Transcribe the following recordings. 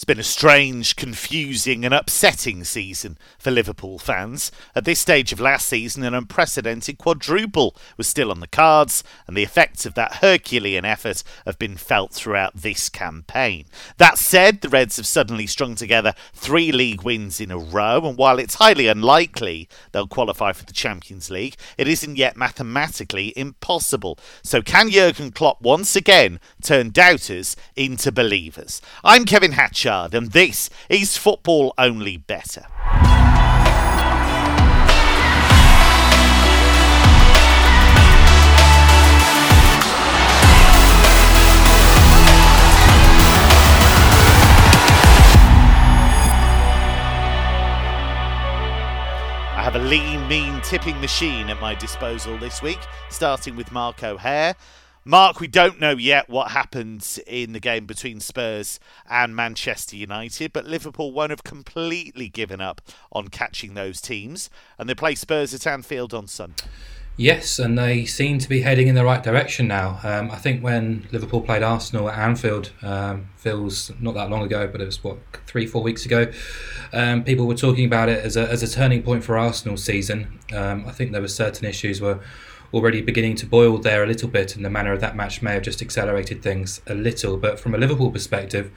It's been a strange, confusing, and upsetting season for Liverpool fans. At this stage of last season, an unprecedented quadruple was still on the cards, and the effects of that Herculean effort have been felt throughout this campaign. That said, the Reds have suddenly strung together three league wins in a row, and while it's highly unlikely they'll qualify for the Champions League, it isn't yet mathematically impossible. So, can Jurgen Klopp once again turn doubters into believers? I'm Kevin Hatchard and this is Football Only Bettor. I have a lean, mean tipping machine at my disposal this week, starting with Mark O'Haire. Mark, we don't know yet what happens in the game between Spurs and Manchester United, but Liverpool won't have completely given up on catching those teams, and they play Spurs at Anfield on Sunday. Yes, and they seem to be heading in the right direction now. Um, I think when Liverpool played Arsenal at Anfield, um, feels not that long ago, but it was what three, four weeks ago. Um, people were talking about it as a, as a turning point for Arsenal season. Um, I think there were certain issues where already beginning to boil there a little bit, and the manner of that match may have just accelerated things a little. But from a Liverpool perspective,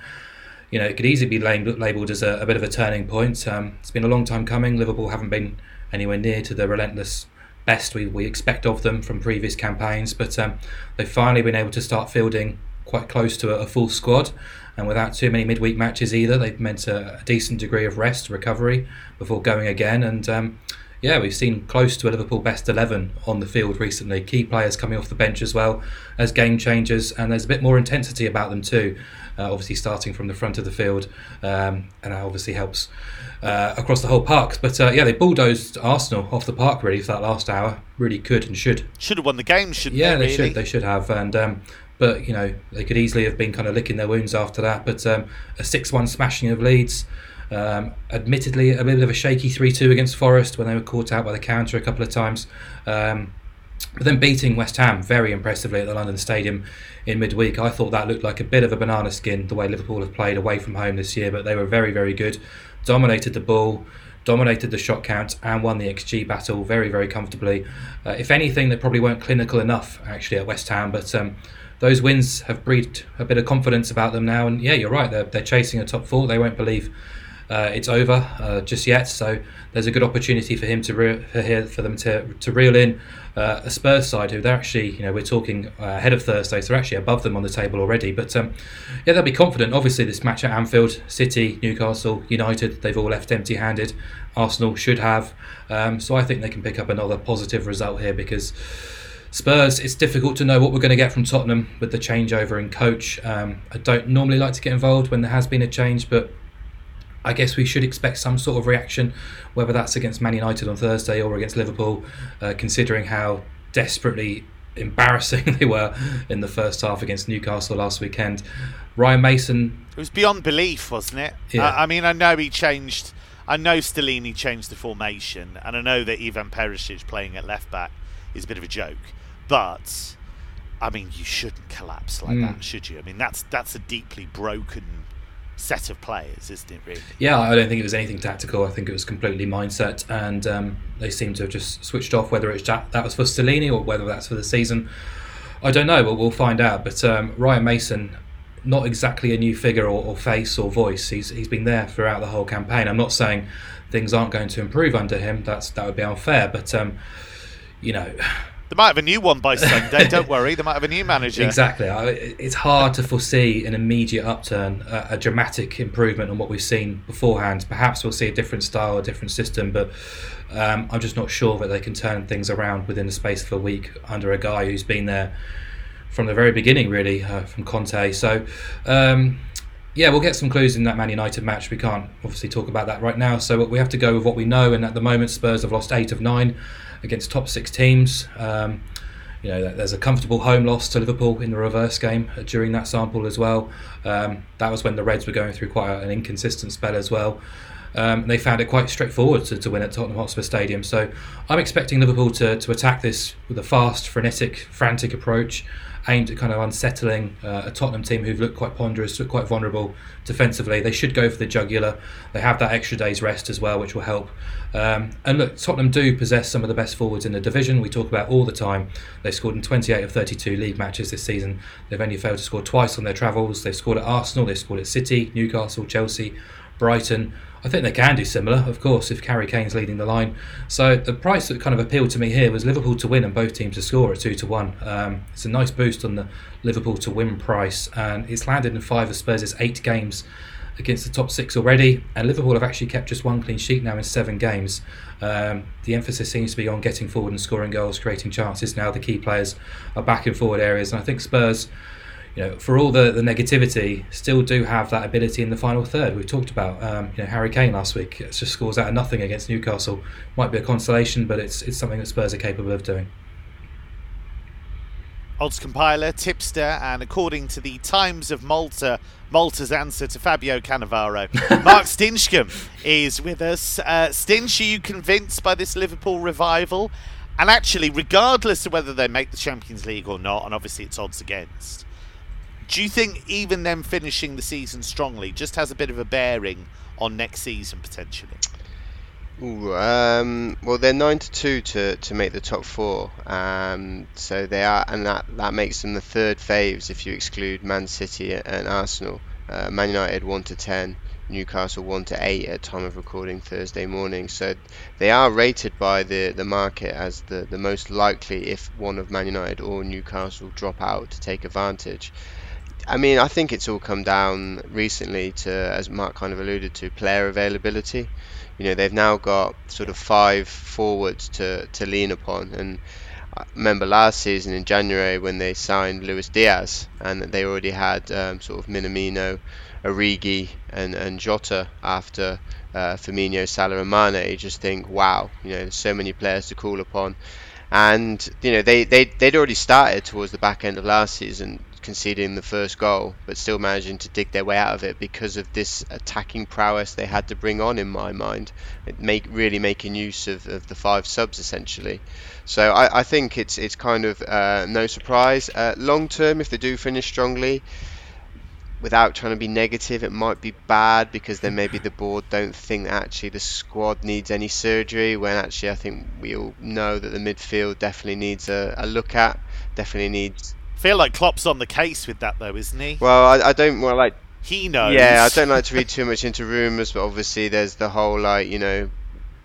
you know, it could easily be labelled as a, a, bit of a turning point. Um, it's been a long time coming. Liverpool haven't been anywhere near to the relentless best we, we expect of them from previous campaigns, but um, they've finally been able to start fielding quite close to a, a full squad. And without too many midweek matches either, they've meant a, a decent degree of rest, recovery before going again. And um, yeah, we've seen close to a Liverpool best 11 on the field recently. Key players coming off the bench as well as game changers, and there's a bit more intensity about them too. Uh, obviously, starting from the front of the field, um, and that obviously helps uh, across the whole park. But uh, yeah, they bulldozed Arsenal off the park really for that last hour. Really could and should. Should have won the game, shouldn't yeah, they? Yeah, they really? should. They should have. And um, but you know, they could easily have been kind of licking their wounds after that. But um, a six-one smashing of Leeds. Um, admittedly, a bit of a shaky 3 2 against Forest when they were caught out by the counter a couple of times. Um, but then beating West Ham very impressively at the London Stadium in midweek, I thought that looked like a bit of a banana skin the way Liverpool have played away from home this year, but they were very, very good. Dominated the ball, dominated the shot count, and won the XG battle very, very comfortably. Uh, if anything, they probably weren't clinical enough actually at West Ham, but. Um, those wins have breathed a bit of confidence about them now, and yeah, you're right. They're, they're chasing a top four. They won't believe uh, it's over uh, just yet. So there's a good opportunity for him to re- for, here, for them to to reel in uh, a Spurs side who they're actually you know we're talking uh, ahead of Thursday, so they're actually above them on the table already. But um, yeah, they'll be confident. Obviously, this match at Anfield, City, Newcastle, United, they've all left empty-handed. Arsenal should have. Um, so I think they can pick up another positive result here because. Spurs, it's difficult to know what we're going to get from Tottenham with the changeover in coach. Um, I don't normally like to get involved when there has been a change, but I guess we should expect some sort of reaction, whether that's against Man United on Thursday or against Liverpool, uh, considering how desperately embarrassing they were in the first half against Newcastle last weekend. Ryan Mason. It was beyond belief, wasn't it? Yeah. I, I mean, I know he changed. I know Stellini changed the formation, and I know that Ivan Perisic playing at left back is a bit of a joke, but I mean, you shouldn't collapse like Mm. that, should you? I mean, that's that's a deeply broken set of players, isn't it? Really? Yeah, I don't think it was anything tactical. I think it was completely mindset, and um, they seem to have just switched off. Whether it's that, that was for Stellini or whether that's for the season, I don't know. But we'll find out. But um, Ryan Mason, not exactly a new figure or, or face or voice. He's he's been there throughout the whole campaign. I'm not saying things aren't going to improve under him. That's that would be unfair. But um, you know, They might have a new one by Sunday. don't worry, they might have a new manager. Exactly. I- It's hard to foresee an immediate upturn, a, a dramatic improvement on what we've seen beforehand. Perhaps we'll see a different style, a different system, but um, I'm just not sure that they can turn things around within the space of a week under a guy who's been there from the very beginning, really, uh, from Conte. So. Um, yeah, we'll get some clues in that Man United match. We can't obviously talk about that right now, so we have to go with what we know. And at the moment, Spurs have lost eight of nine against top six teams. Um, you know, there's a comfortable home loss to Liverpool in the reverse game during that sample as well. Um, that was when the Reds were going through quite an inconsistent spell as well. Um, they found it quite straightforward to, to win at Tottenham Hotspur Stadium. So I'm expecting Liverpool to, to attack this with a fast, frenetic, frantic approach. aimed at kind of unsettling uh, a Tottenham team who've looked quite ponderous, looked quite vulnerable defensively. They should go for the jugular. They have that extra day's rest as well, which will help. Um, and look, Tottenham do possess some of the best forwards in the division. We talk about all the time. They've scored in 28 of 32 league matches this season. They've only failed to score twice on their travels. They've scored at Arsenal, they've scored at City, Newcastle, Chelsea, Brighton. I think they can do similar, of course, if Harry Kane's leading the line. So the price that kind of appealed to me here was Liverpool to win and both teams to score at two to one. Um, it's a nice boost on the Liverpool to win price, and it's landed in five of Spurs' eight games against the top six already. And Liverpool have actually kept just one clean sheet now in seven games. Um, the emphasis seems to be on getting forward and scoring goals, creating chances. Now the key players are back in forward areas, and I think Spurs you know, for all the, the negativity, still do have that ability in the final third. We've talked about, um, you know, Harry Kane last week. It just scores out of nothing against Newcastle. Might be a consolation, but it's it's something that Spurs are capable of doing. Odds compiler, tipster, and according to the Times of Malta, Malta's answer to Fabio Cannavaro, Mark Stinchcombe is with us. Uh, Stinch, are you convinced by this Liverpool revival? And actually, regardless of whether they make the Champions League or not, and obviously it's odds against, do you think even them finishing the season strongly just has a bit of a bearing on next season potentially? Ooh, um, well, they're nine to two to, to make the top four, um, so they are, and that, that makes them the third faves if you exclude Man City and Arsenal. Uh, Man United one to ten, Newcastle one to eight at time of recording Thursday morning. So they are rated by the, the market as the, the most likely if one of Man United or Newcastle drop out to take advantage. I mean, I think it's all come down recently to, as Mark kind of alluded to, player availability. You know, they've now got sort of five forwards to, to lean upon. And I remember last season in January when they signed Luis Diaz and they already had um, sort of Minamino, Origi, and, and Jota after uh, Firmino, Salah, and Mane. You just think, wow, you know, there's so many players to call upon. And, you know, they, they, they'd already started towards the back end of last season conceding the first goal, but still managing to dig their way out of it because of this attacking prowess they had to bring on. In my mind, it make really making use of, of the five subs essentially. So I, I think it's it's kind of uh, no surprise. Uh, long term, if they do finish strongly, without trying to be negative, it might be bad because then maybe the board don't think actually the squad needs any surgery. When actually, I think we all know that the midfield definitely needs a, a look at. Definitely needs feel like Klopp's on the case with that, though, isn't he? Well, I, I don't well like. He knows. Yeah, I don't like to read too much into rumours, but obviously there's the whole like you know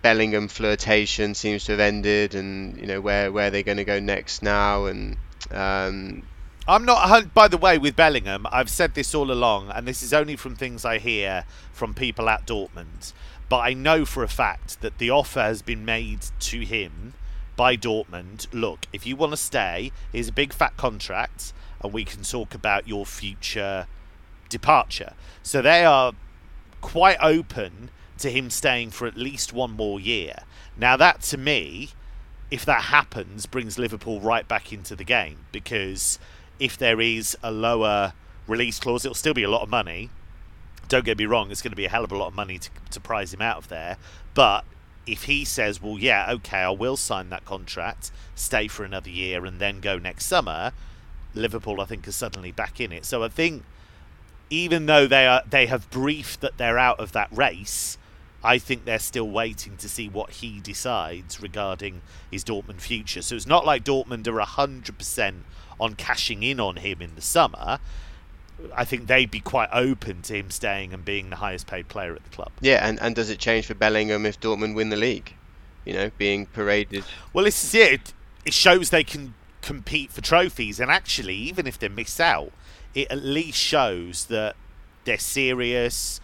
Bellingham flirtation seems to have ended, and you know where where they're going to go next now, and um, I'm not. By the way, with Bellingham, I've said this all along, and this is only from things I hear from people at Dortmund. But I know for a fact that the offer has been made to him by Dortmund, look, if you want to stay, here's a big fat contract, and we can talk about your future departure. So they are quite open to him staying for at least one more year. Now, that to me, if that happens, brings Liverpool right back into the game because if there is a lower release clause, it'll still be a lot of money. Don't get me wrong, it's going to be a hell of a lot of money to, to prize him out of there. But if he says, well, yeah, okay, I will sign that contract, stay for another year, and then go next summer, Liverpool, I think, are suddenly back in it. So I think even though they are they have briefed that they're out of that race, I think they're still waiting to see what he decides regarding his Dortmund future. So it's not like Dortmund are hundred percent on cashing in on him in the summer. I think they'd be quite open to him staying and being the highest paid player at the club. Yeah, and, and does it change for Bellingham if Dortmund win the league? You know, being paraded. Well, this is it. It shows they can compete for trophies, and actually, even if they miss out, it at least shows that they're serious.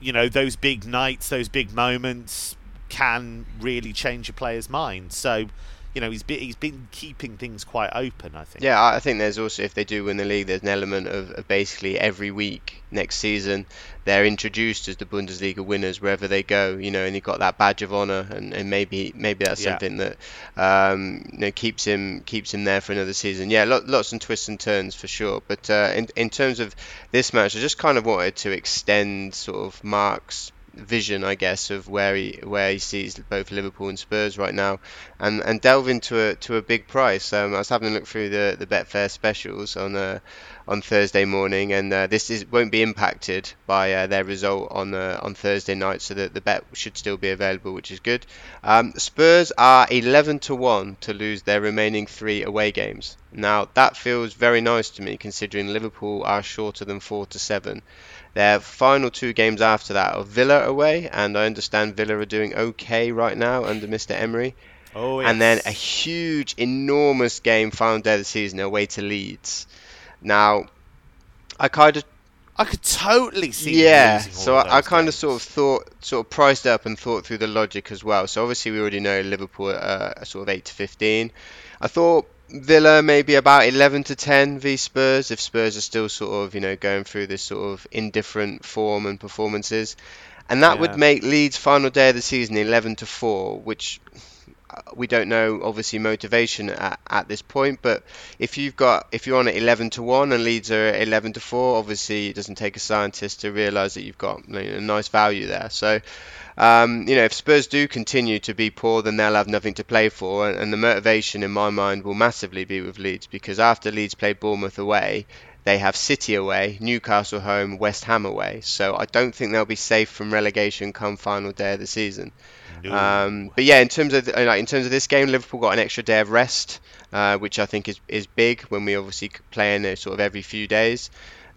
You know, those big nights, those big moments can really change a player's mind. So you know he's been, he's been keeping things quite open. I think. Yeah, I think there's also if they do win the league, there's an element of, of basically every week next season they're introduced as the Bundesliga winners wherever they go. You know, and you've got that badge of honor, and, and maybe maybe that's yeah. something that um, you know keeps him keeps him there for another season. Yeah, lots and twists and turns for sure. But uh, in in terms of this match, I just kind of wanted to extend sort of Mark's vision, I guess, of where he where he sees both Liverpool and Spurs right now, and and delve into a to a big price. Um, I was having a look through the the Betfair specials on uh, on Thursday morning, and uh, this is won't be impacted by uh, their result on uh, on Thursday night, so that the bet should still be available, which is good. Um, Spurs are 11 to one to lose their remaining three away games. Now that feels very nice to me, considering Liverpool are shorter than four to seven. Their final two games after that are Villa away, and I understand Villa are doing okay right now under Mr. Emery. Oh, yes. And then a huge, enormous game final day of the season away to Leeds. Now, I kind of I could totally see. yeah, so I, I kind of sort of thought, sort of priced up and thought through the logic as well. So obviously we already know Liverpool uh, sort of eight to fifteen. I thought Villa maybe about eleven to ten v Spurs if Spurs are still sort of you know going through this sort of indifferent form and performances, and that Yeah. would make Leeds final day of the season eleven to four, which uh, we don't know obviously motivation at, at this point. But if you've got if you're on at 11 to 1 and Leeds are at 11 to 4 obviously it doesn't take a scientist to realize that you've got you know, a nice value there. So um, you know if Spurs do continue to be poor then they'll have nothing to play for and, and the motivation in my mind will massively be with Leeds because after Leeds play Bournemouth away they have City away, Newcastle home, West Ham away. So I don't think they'll be safe from relegation come final day of the season. No. Um, but yeah, in terms of uh, like, in terms of this game, Liverpool got an extra day of rest, uh, which I think is, is big when we obviously play in sort of every few days.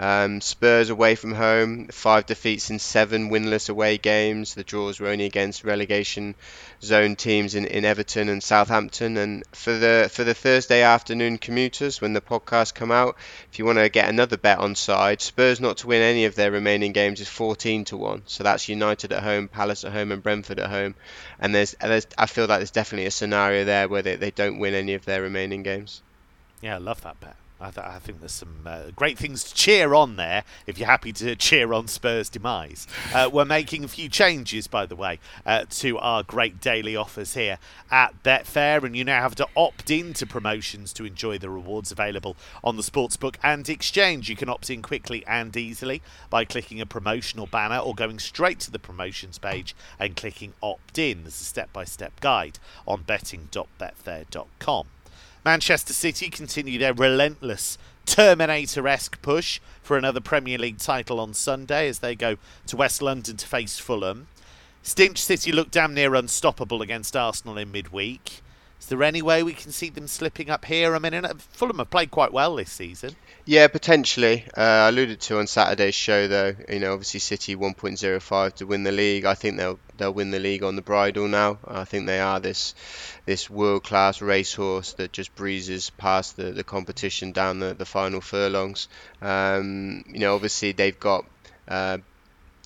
Um, Spurs away from home, five defeats in seven winless away games. The draws were only against relegation zone teams in, in Everton and Southampton. And for the for the Thursday afternoon commuters, when the podcast come out, if you want to get another bet on side, Spurs not to win any of their remaining games is 14 to one. So that's United at home, Palace at home, and Brentford at home. And there's, there's I feel like there's definitely a scenario there where they, they don't win any of their remaining games. Yeah, I love that bet. I, th- I think there's some uh, great things to cheer on there if you're happy to cheer on Spurs' demise. Uh, we're making a few changes, by the way, uh, to our great daily offers here at Betfair, and you now have to opt in to promotions to enjoy the rewards available on the Sportsbook and Exchange. You can opt in quickly and easily by clicking a promotional banner or going straight to the promotions page and clicking opt in. There's a step by step guide on betting.betfair.com. Manchester City continue their relentless Terminator esque push for another Premier League title on Sunday as they go to West London to face Fulham. Stinch City look damn near unstoppable against Arsenal in midweek. Is there any way we can see them slipping up here? I mean, uh, Fulham have played quite well this season. Yeah, potentially. Uh, I alluded to on Saturday's show, though. You know, obviously City 1.05 to win the league. I think they'll they'll win the league on the bridle now. I think they are this this world class racehorse that just breezes past the, the competition down the, the final furlongs. Um, you know, obviously they've got. Uh,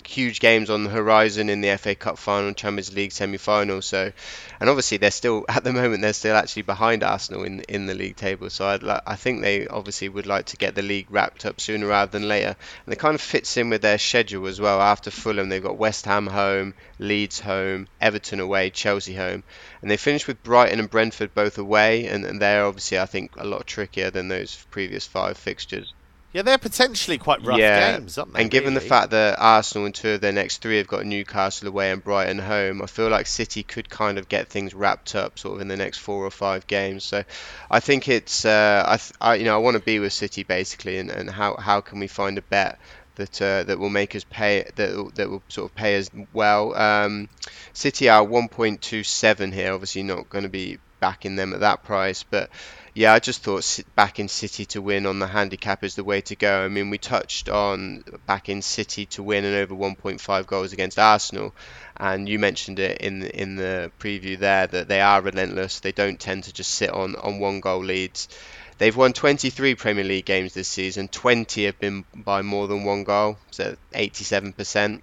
huge games on the horizon in the FA Cup final, Champions League semi-final. So, and obviously they're still at the moment they're still actually behind Arsenal in in the league table. So I'd I think they obviously would like to get the league wrapped up sooner rather than later. And it kind of fits in with their schedule as well. After Fulham, they've got West Ham home, Leeds home, Everton away, Chelsea home, and they finish with Brighton and Brentford both away. And, and they're obviously I think a lot trickier than those previous five fixtures. Yeah, they're potentially quite rough Yeah, games, aren't they? And given the fact that Arsenal in two of their next three have got Newcastle away and Brighton home, I feel like City could kind of get things wrapped up sort of in the next four or five games. So I think it's uh, I, th- I you know I want to be with City basically, and, and how how can we find a bet that uh, that will make us pay that that will sort of pay us well. Um, City are 1.27 here, obviously not going to be backing them at that price, but yeah, I just thought back in City to win on the handicap is the way to go. I mean, we touched on back in City to win and over 1.5 goals against Arsenal, and you mentioned it in the, in the preview there that they are relentless. They don't tend to just sit on, on one goal leads. They've won 23 Premier League games this season. 20 have been by more than one goal, so 87%.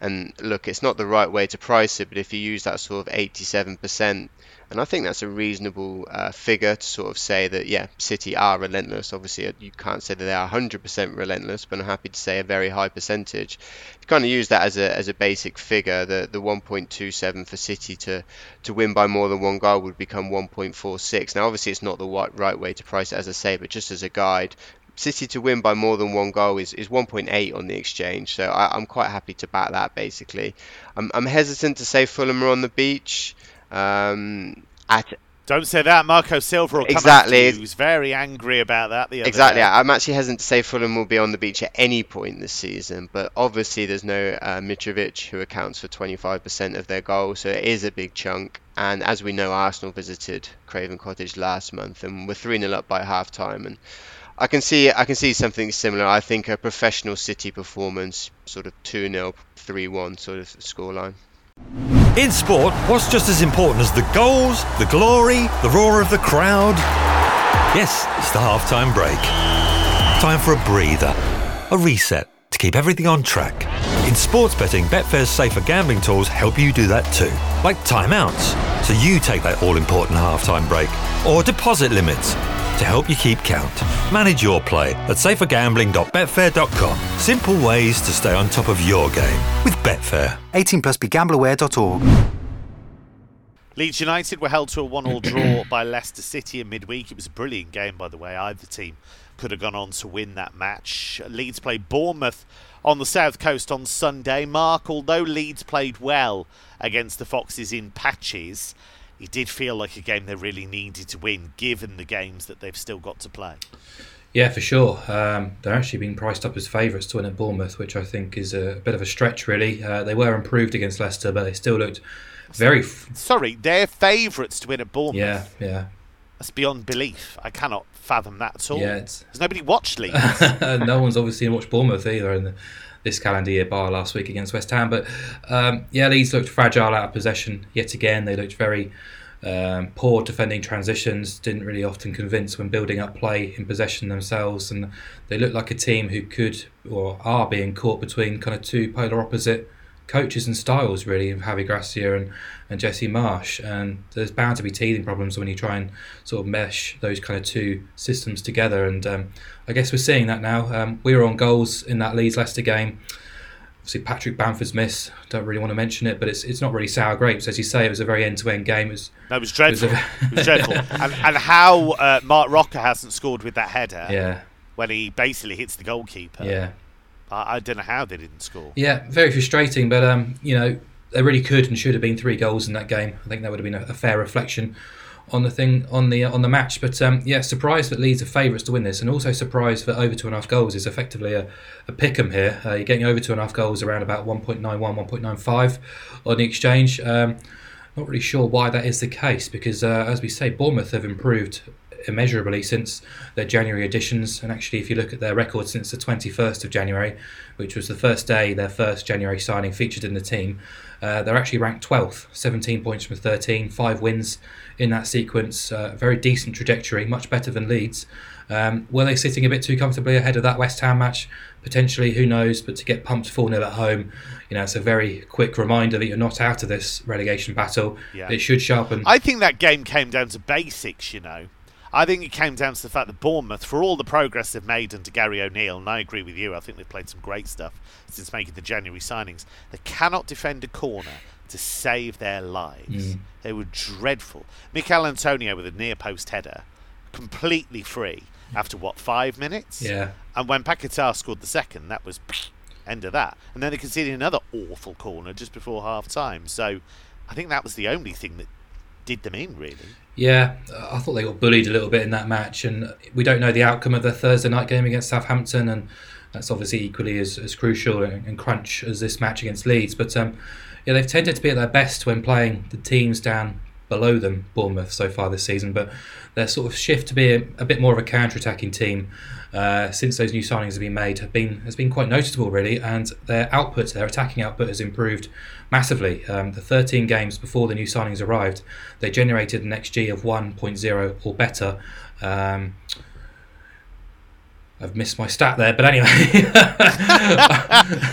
And look, it's not the right way to price it, but if you use that sort of 87%, and I think that's a reasonable uh, figure to sort of say that, yeah, City are relentless. Obviously, uh, you can't say that they are 100% relentless, but I'm happy to say a very high percentage. You kind of use that as a, as a basic figure. The the 1.27 for City to, to win by more than one goal would become 1.46. Now, obviously, it's not the right, right way to price it, as I say, but just as a guide, City to win by more than one goal is, is 1.8 on the exchange, so I, am quite happy to back that basically. I'm, I'm hesitant to say Fulham are on the beach. Um, at don't say that. Marco Silva will come exactly. He was very angry about that the other Exactly. Day. I'm actually hesitant to say Fulham will be on the beach at any point this season, but obviously there's no uh, Mitrovic who accounts for 25% of their goals, so it is a big chunk. And as we know, Arsenal visited Craven Cottage last month and were 3 0 up by half time. And I can see I can see something similar. I think a professional City performance, sort of 2 0, 3 1 sort of scoreline. In sport, what's just as important as the goals, the glory, the roar of the crowd? Yes, it's the halftime break. Time for a breather, a reset to keep everything on track. In sports betting, Betfair's safer gambling tools help you do that too, like timeouts, so you take that all important halftime break, or deposit limits to help you keep count. Manage your play at safergambling.betfair.com. Simple ways to stay on top of your game with Betfair. 18 plus begambleaware.org. Leeds United were held to a one-all draw by Leicester City in midweek. It was a brilliant game, by the way. Either team could have gone on to win that match. Leeds played Bournemouth on the south coast on Sunday. Mark, although Leeds played well against the Foxes in patches, it did feel like a game they really needed to win, given the games that they've still got to play. Yeah, for sure. Um, they're actually being priced up as favourites to win at Bournemouth, which I think is a bit of a stretch, really. Uh, they were improved against Leicester, but they still looked very. F- Sorry, they're favourites to win at Bournemouth. Yeah, yeah. That's beyond belief. I cannot fathom that at all. Yeah, it's... Has nobody watched Leeds? no one's obviously watched Bournemouth either the, this calendar year, bar last week against West Ham. But um, yeah, Leeds looked fragile out of possession yet again. They looked very um, poor defending transitions, didn't really often convince when building up play in possession themselves, and they looked like a team who could or are being caught between kind of two polar opposite coaches and styles, really, of Javi Gracia and, and Jesse Marsch. And there's bound to be teething problems when you try and sort of mesh those kind of two systems together. And um, I guess we're seeing that now. Um, we were on goals in that Leeds Leicester game obviously Patrick Bamford's miss. Don't really want to mention it, but it's it's not really sour grapes, as you say. It was a very end to end game. It was, no, it was dreadful. It was, a... it was dreadful. And, and how uh, Marc Roca hasn't scored with that header. Yeah. When he basically hits the goalkeeper. Yeah. I, don't know how they didn't score. Yeah, very frustrating. But um, you know, they really could and should have been three goals in that game. I think that would have been a, a fair reflection on the thing on the on the match. But um, yeah, surprised that Leeds are favourites to win this, and also surprised that over two and a half goals is effectively a, a pick 'em here. Uh, you're getting over two and a half goals around about 1.91, 1.95 on the exchange. Um, not really sure why that is the case because, uh, as we say, Bournemouth have improved immeasurably since their January editions. And actually, if you look at their record since the 21st of January, which was the first day their first January signing featured in the team, uh, they're actually ranked 12th, 17 points from 13, five wins in that sequence. Uh, very decent trajectory, much better than Leeds. Um, were they sitting a bit too comfortably ahead of that West Ham match? Potentially, who knows? But to get pumped 4 0 at home, you know, it's a very quick reminder that you're not out of this relegation battle. Yeah. It should sharpen. I think that game came down to basics, you know. I think it came down to the fact that Bournemouth, for all the progress they've made under Gary O'Neill, and I agree with you, I think they've played some great stuff since making the January signings, they cannot defend a corner to save their lives. Mm. They were dreadful. Michail Antonio with a near post header, completely free after what, five minutes? Yeah. And when Paquetá scored the second, that was end of that. And then they conceded another awful corner just before half time. So I think that was the only thing that did them in, really. Yeah, I thought they got bullied a little bit in that match, and we don't know the outcome of the Thursday night game against Southampton, and that's obviously equally as, as crucial and, and crunch as this match against Leeds. But um, yeah, they've tended to be at their best when playing the teams down below them, Bournemouth, so far this season. But their sort of shift to be a, a bit more of a counter-attacking team uh, since those new signings have been made have been has been quite noticeable, really. And their output, their attacking output, has improved massively. Um, the 13 games before the new signings arrived, they generated an XG of 1.0 or better. Um, I've missed my stat there, but anyway.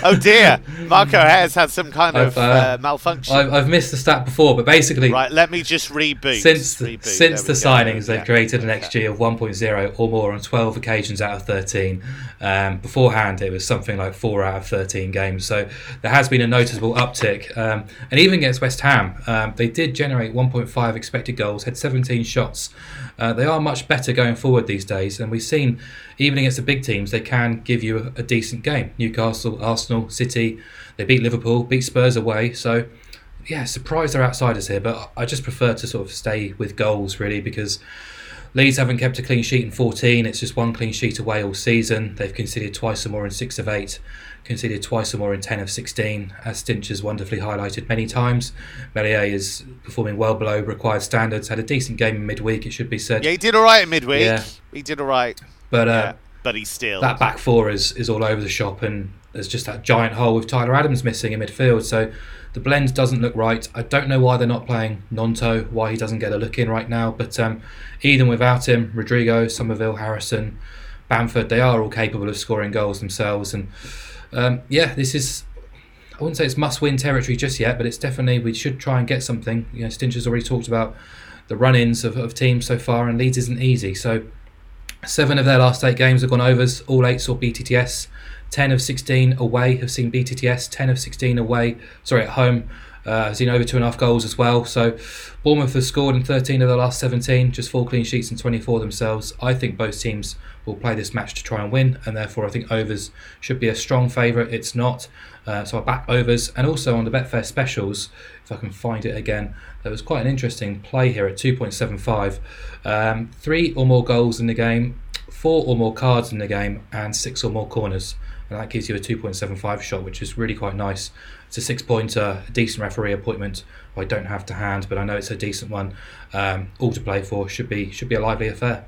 oh dear, Marco has had some kind I've, of uh, uh, malfunction. I've, I've, missed the stat before, but basically, right. Let me just reboot. Since the, reboot. since the signings, they've yeah. created an XG of 1.0 or more on 12 occasions out of 13. Um, beforehand, it was something like four out of 13 games. So there has been a noticeable uptick, um, and even against West Ham, um, they did generate 1.5 expected goals, had 17 shots. Uh, they are much better going forward these days, and we've seen even against the big teams, they can give you a, a decent game. Newcastle, Arsenal, City, they beat Liverpool, beat Spurs away. So, yeah, surprised they're outsiders here, but I just prefer to sort of stay with goals really because Leeds haven't kept a clean sheet in 14. It's just one clean sheet away all season. They've conceded twice or more in six of eight, conceded twice or more in 10 of 16, as Stinch has wonderfully highlighted many times. Meslier is performing well below required standards. Had a decent game in midweek, it should be said. Yeah, he did all right in midweek. Yeah. He did all right. But uh, Yeah, but he's still. that back four is, is all over the shop, and there's just that giant hole with Tyler Adams missing in midfield. So the blend doesn't look right. I don't know why they're not playing Gnonto, why he doesn't get a look in right now. But um, even without him, Rodrigo, Summerville, Harrison, Bamford, they are all capable of scoring goals themselves. And um, yeah, this is. I wouldn't say it's must-win territory just yet, but it's definitely we should try and get something. You know, Stinch has already talked about the run-ins of, of teams so far, and Leeds isn't easy. So Seven of their last eight games have gone overs. All eight saw BTTS. Ten of sixteen away have seen BTTS. Ten of sixteen away, sorry, at home, uh, seen over two and a half goals as well. So Bournemouth have scored in 13 of the last 17, just four clean sheets and 24 themselves. I think both teams will play this match to try and win, and therefore I think overs should be a strong favourite. It's not. Uh, so I back overs, and also on the Betfair specials, if I can find it again, there was quite an interesting play here at 2.75. Um, three or more goals in the game, four or more cards in the game, and six or more corners. And that gives you a 2.75 shot, which is really quite nice. It's a six pointer, a decent referee appointment. I don't have to hand, but I know it's a decent one. Um, all to play for. Should be should be a lively affair.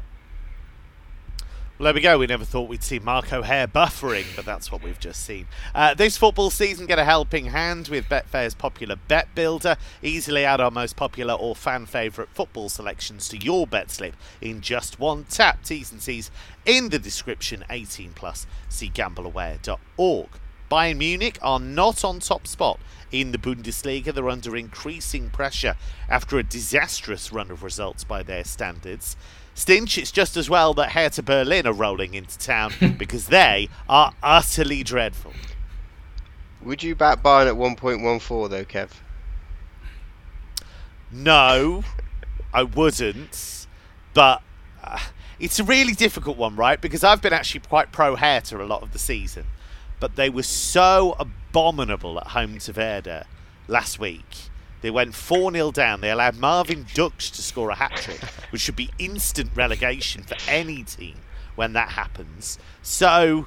Well, there we go. We never thought we'd see Mark O'Haire buffering, but that's what we've just seen. Uh, this football season, get a helping hand with Betfair's popular Bet Builder. Easily add our most popular or fan favourite football selections to your bet slip in just one tap. T's and C's in the description. 18 plus. See gambleaware.org. Bayern Munich are not on top spot in the Bundesliga. They're under increasing pressure after a disastrous run of results by their standards. Stinch, it's just as well that Hertha Berlin are rolling into town because they are utterly dreadful. Would you back Bayern at 1.14 though, Kev? No, I wouldn't. But uh, it's a really difficult one, right? Because I've been actually quite pro Hertha a lot of the season. But they were so abominable at home to Werder last week. They went 4 0 down. They allowed Marvin Ducksch to score a hat trick, which should be instant relegation for any team when that happens. So,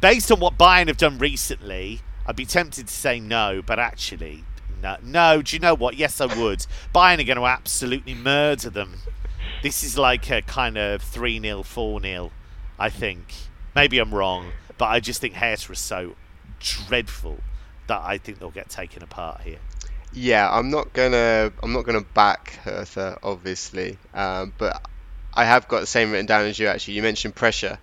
based on what Bayern have done recently, I'd be tempted to say no, but actually, no. No, do you know what? Yes, I would. Bayern are going to absolutely murder them. This is like a kind of 3 0, 4 0, I think. Maybe I'm wrong, but I just think Hertha is so dreadful that I think they'll get taken apart here. Yeah, I'm not gonna I'm not gonna back Hertha, obviously, um, but I have got the same written down as you. Actually, you mentioned pressure,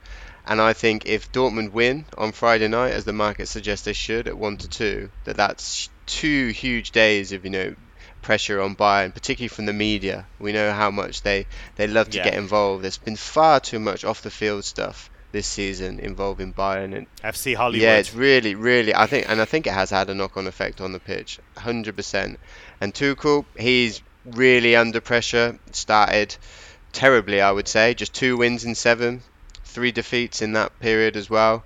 and I think if Dortmund win on Friday night, as the market suggests they should at one to two, that that's two huge days of you know pressure on Bayern, particularly from the media. We know how much they they love to Yeah. get involved. There's been far too much off the field stuff this season involving Bayern, and FC Hollywood. yeah, it's really, really. I think, and I think it has had a knock-on effect on the pitch, hundred percent. And Tuchel, he's really under pressure. Started terribly, I would say. Just two wins in seven, three defeats in that period as well.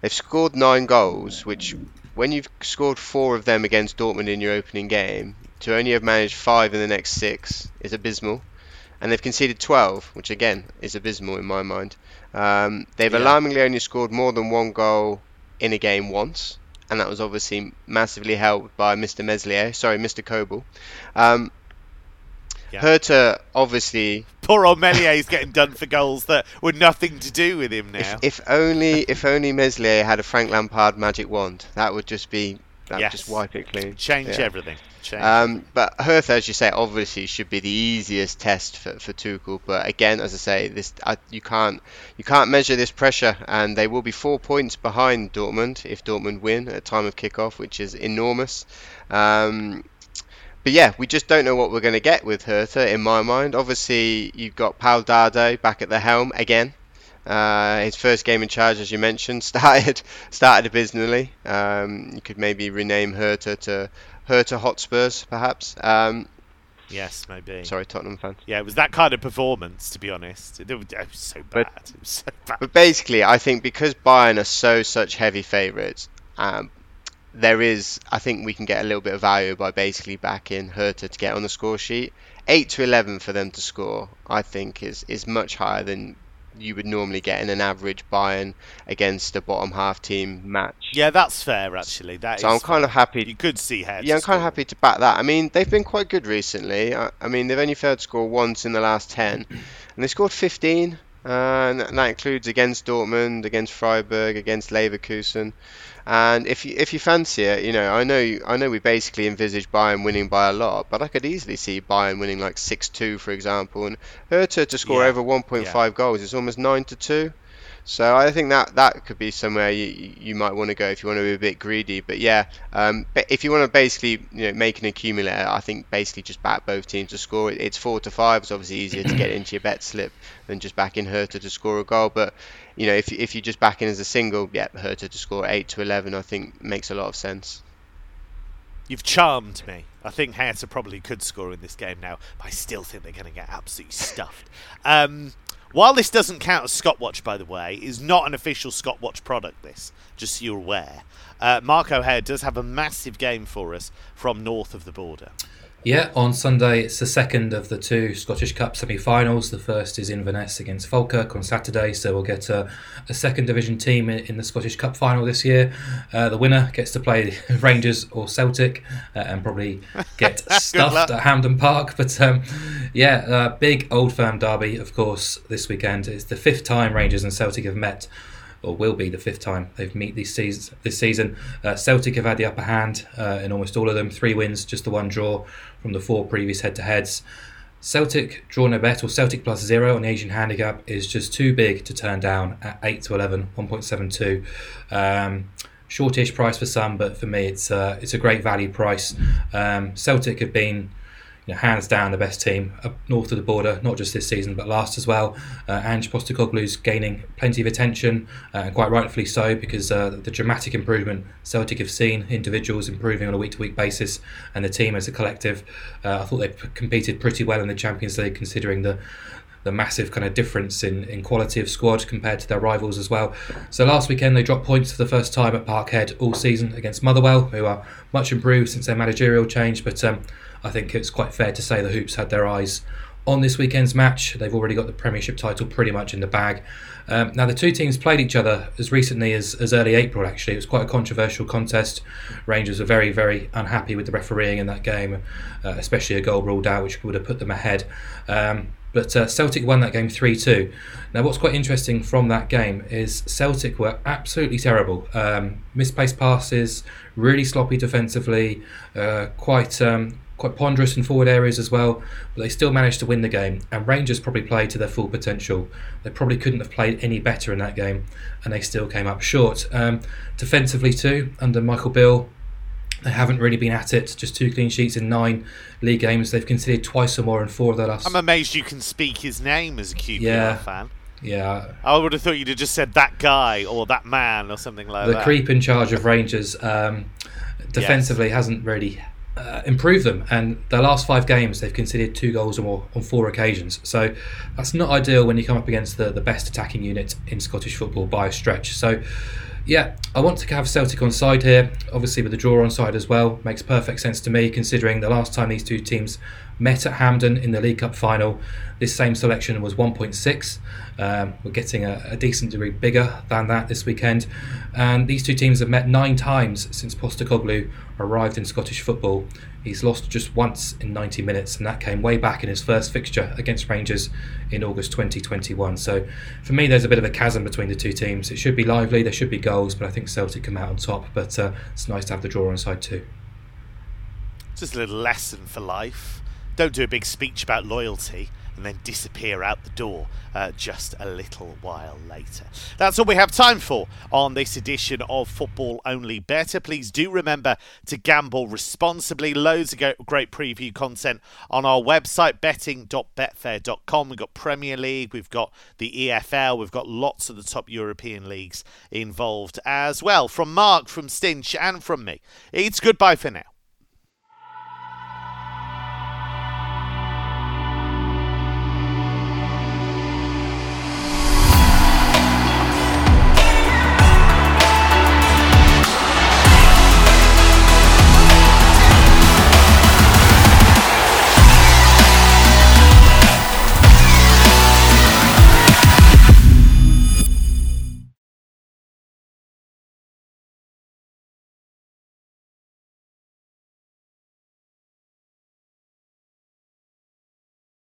They've scored nine goals, which, when you've scored four of them against Dortmund in your opening game, to only have managed five in the next six is abysmal. And they've conceded 12, which again is abysmal in my mind. Um, they've Yeah. alarmingly only scored more than one goal in a game once, and that was obviously massively helped by Mr. Meslier, sorry, Mr. Kobel. Um, Yeah. Hertha, obviously, Poor old is getting done for goals that were nothing to do with him now. if, if only if only Meslier had a Frank Lampard magic wand, that would just be that Yes. just wipe it clean. Change Yeah. everything. Change. Um, but Hertha, as you say, obviously should be the easiest test for, for Tuchel. But again, as I say, this I, you can't you can't measure this pressure, and they will be four points behind Dortmund if Dortmund win at time of kickoff, which is enormous. Um, but yeah, we just don't know what we're going to get with Hertha. In my mind, obviously you've got Paul Dardai back at the helm again. Uh, his first game in charge, as you mentioned, started started abysmally. Um, you could maybe rename Hertha to Hertha Hotspurs, perhaps. Um, Yes, maybe. Sorry, Tottenham fans. Yeah, it was that kind of performance, to be honest. It, was, it was so bad. But- it was so bad. But basically, I think because Bayern are so such heavy favourites, um, there is, I think we can get a little bit of value by basically backing Hertha to get on the score sheet. Eight to eleven for them to score, I think, is is much higher than you would normally get in an average Bayern against a bottom half team match. Yeah, that's fair, actually. That So I'm kind of happy You could see how. Yeah, I'm kind of happy to back that. I mean, they've been quite good recently. I, I mean, they've only failed to score once in the last 10, and they scored 15. Uh, and that includes against Dortmund, against Freiburg, against Leverkusen. And if you if you fancy it, you know, I know I know we basically envisage Bayern winning by a lot, but I could easily see Bayern winning like 6-2, for example, and Hertha to score Yeah, over 1.5 goals. is almost 9 to 2. So I think that that could be somewhere you, you might want to go if you want to be a bit greedy. But yeah, um, but if you want to basically you know make an accumulator, I think basically just back both teams to score. It- It's four to five. It's obviously easier to get into your bet slip than just backing Hertha to score a goal. But you know if you- if you just back in as a single, yeah, Hertha to score eight to eleven, I think makes a lot of sense. You've charmed me. I think Hertha probably could score in this game now, but I still think they're going to get absolutely stuffed. Um, while this doesn't count as Scott Watch, by the way, is not an official Scott Watch product. This, just so you're aware. Uh, Mark O'Haire does have a massive game for us from north of the border. Yeah, on Sunday it's the second of the two Scottish Cup semi-finals. The first is Inverness against Falkirk on Saturday, so we'll get a, a second division team in, in the Scottish Cup final this year. Uh, the winner gets to play Rangers or Celtic uh, and probably get stuffed at Hampden Park. But um, yeah, uh, big old firm derby, of course, this weekend. It's the fifth time Rangers and Celtic have met or will be the fifth time they've meet this season. This season, uh, Celtic have had the upper hand uh, in almost all of them. Three wins, just the one draw from the four previous head-to-heads. Celtic draw no bet or Celtic plus zero on the Asian handicap is just too big to turn down at eight to 11, 1.72. Um, shortish price for some, but for me it's uh, it's a great value price. Um, Celtic have been you know, hands down the best team up north of the border, not just this season but last as well. Uh, Ange Postecoglou's gaining plenty of attention, uh, and quite rightfully so, because uh, the dramatic improvement Celtic have seen, individuals improving on a week-to-week basis, and the team as a collective. Uh, I thought they competed pretty well in the Champions League, considering the the massive kind of difference in, in quality of squad compared to their rivals as well. So last weekend they dropped points for the first time at Parkhead all season against Motherwell, who are much improved since their managerial change. But um, I think it's quite fair to say the Hoops had their eyes on this weekend's match. They've already got the Premiership title pretty much in the bag. Um, now the two teams played each other as recently as, as early April. Actually, it was quite a controversial contest. Rangers were very very unhappy with the refereeing in that game, uh, especially a goal ruled out, which would have put them ahead. Um, but uh, Celtic won that game 3 2. Now, what's quite interesting from that game is Celtic were absolutely terrible. Um, misplaced passes, really sloppy defensively, uh, quite. Um, Quite ponderous in forward areas as well, but they still managed to win the game. And Rangers probably played to their full potential. They probably couldn't have played any better in that game, and they still came up short. Um, defensively, too, under Michael Beale, they haven't really been at it. Just two clean sheets in nine league games. They've conceded twice or more in four of their last. I'm amazed you can speak his name as a QPR Yeah. fan. yeah, I would have thought you'd have just said that guy or that man or something like the that. The creep in charge of Rangers um, defensively hasn't really uh, improved them. And their last five games, they've conceded two goals or more on four occasions. So that's not ideal when you come up against the, the best attacking unit in Scottish football by a stretch. So. Yeah, I want to have Celtic on side here. Obviously, with the draw on side as well, makes perfect sense to me. Considering the last time these two teams met at Hampden in the League Cup final, this same selection was 1.6. Um, we're getting a, a decent degree bigger than that this weekend, and these two teams have met nine times since Postecoglou arrived in Scottish football. He's lost just once in 90 minutes, and that came way back in his first fixture against Rangers in August 2021. So, for me, there's a bit of a chasm between the two teams. It should be lively, there should be goals, but I think Celtic come out on top. But uh, it's nice to have the draw on side too. Just a little lesson for life. Don't do a big speech about loyalty and then disappear out the door uh, just a little while later. That's all we have time for on this edition of Football Only Bettor. Please do remember to gamble responsibly. Loads of great preview content on our website, betting.betfair.com. We've got Premier League, we've got the EFL, we've got lots of the top European leagues involved as well. From Mark, from Stinch, and from me, it's goodbye for now.